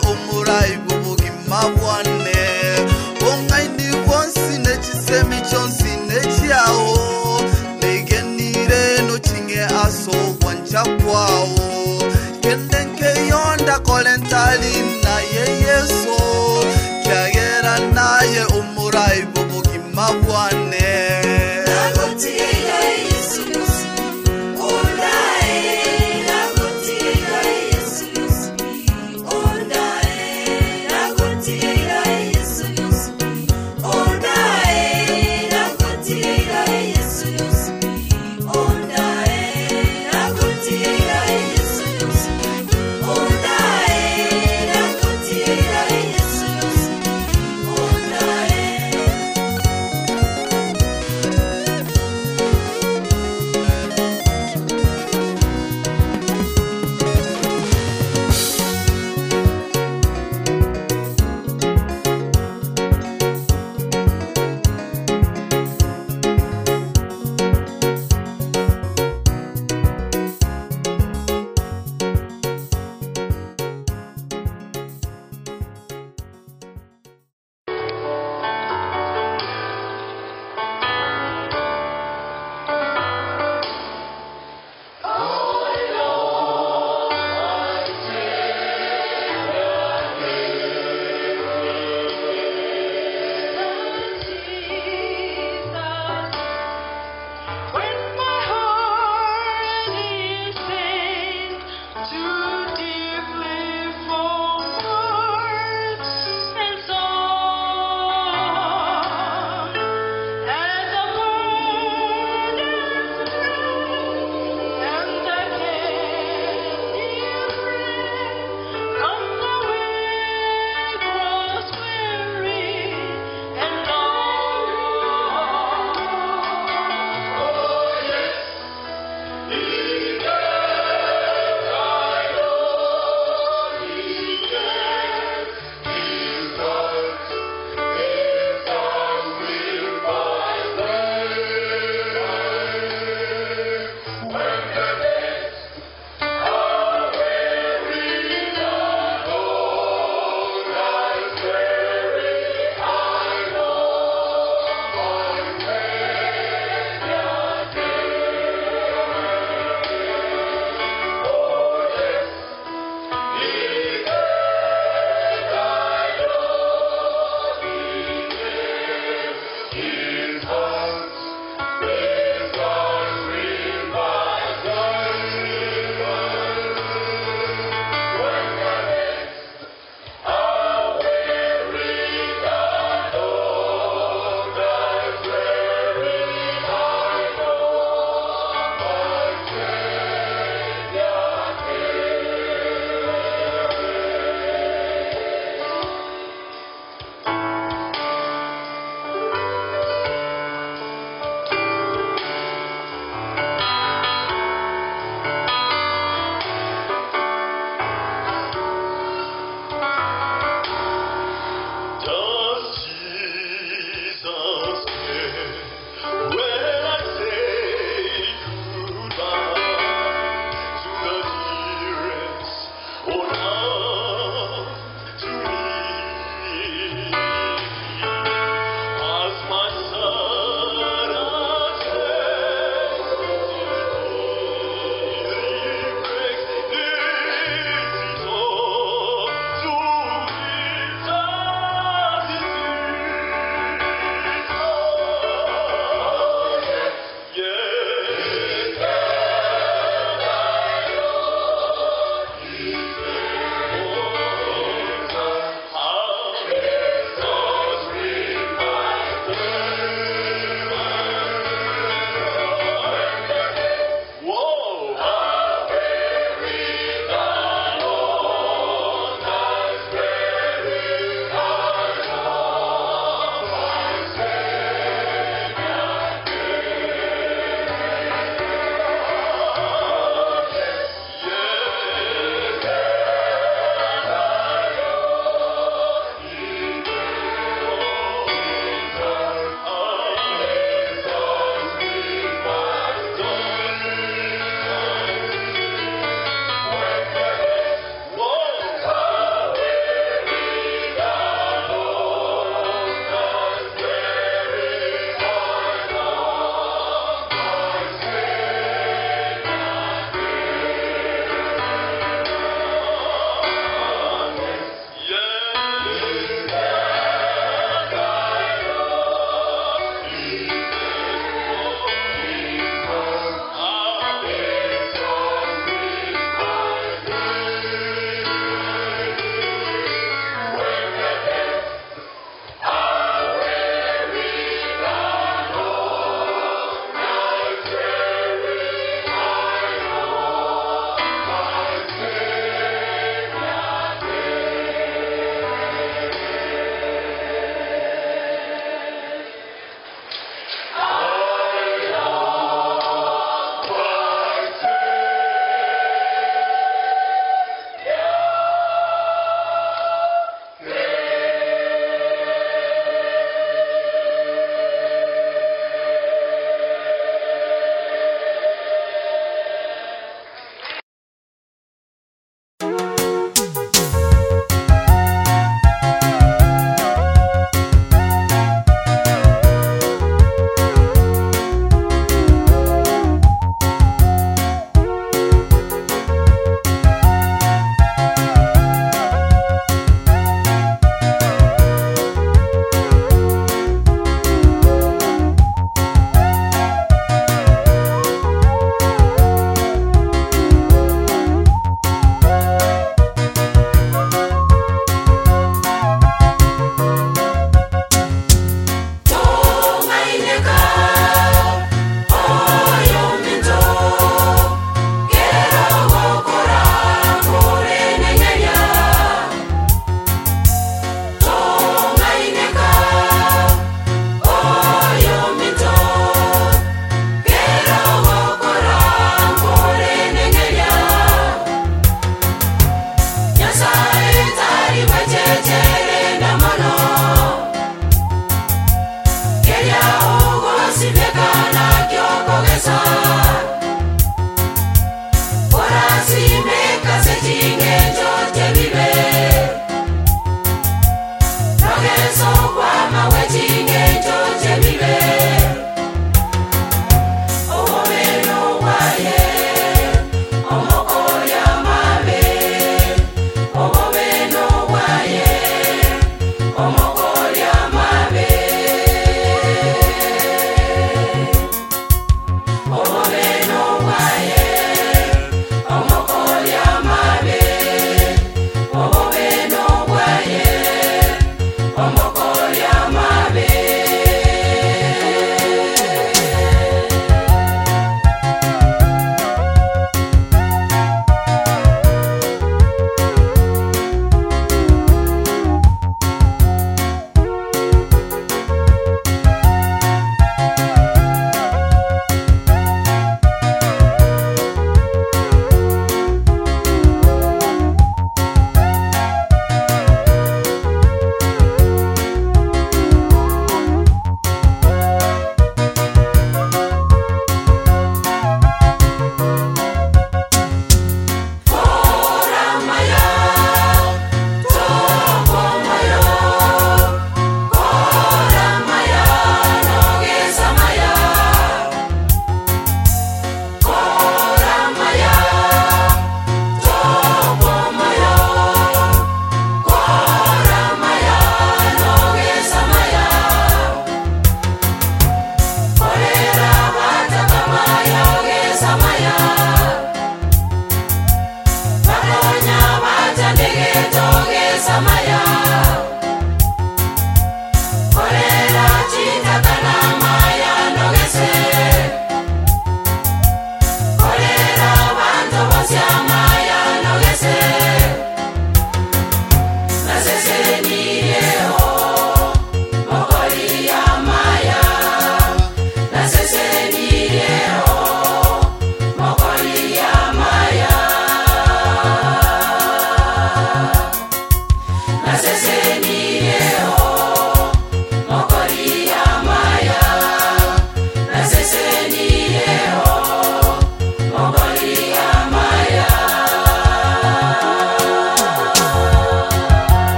uye umurai vuvuki mavwane ongaini kwonsi nechisemi chonsi nechiyawo negenire nochinge aso wanja kwawo kendenge yonda kolentali naye yesu kyagera naye umurai vuvuki mavwane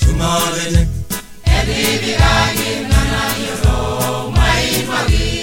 Shumarene Ebibi agi nana yoro Maitwa gini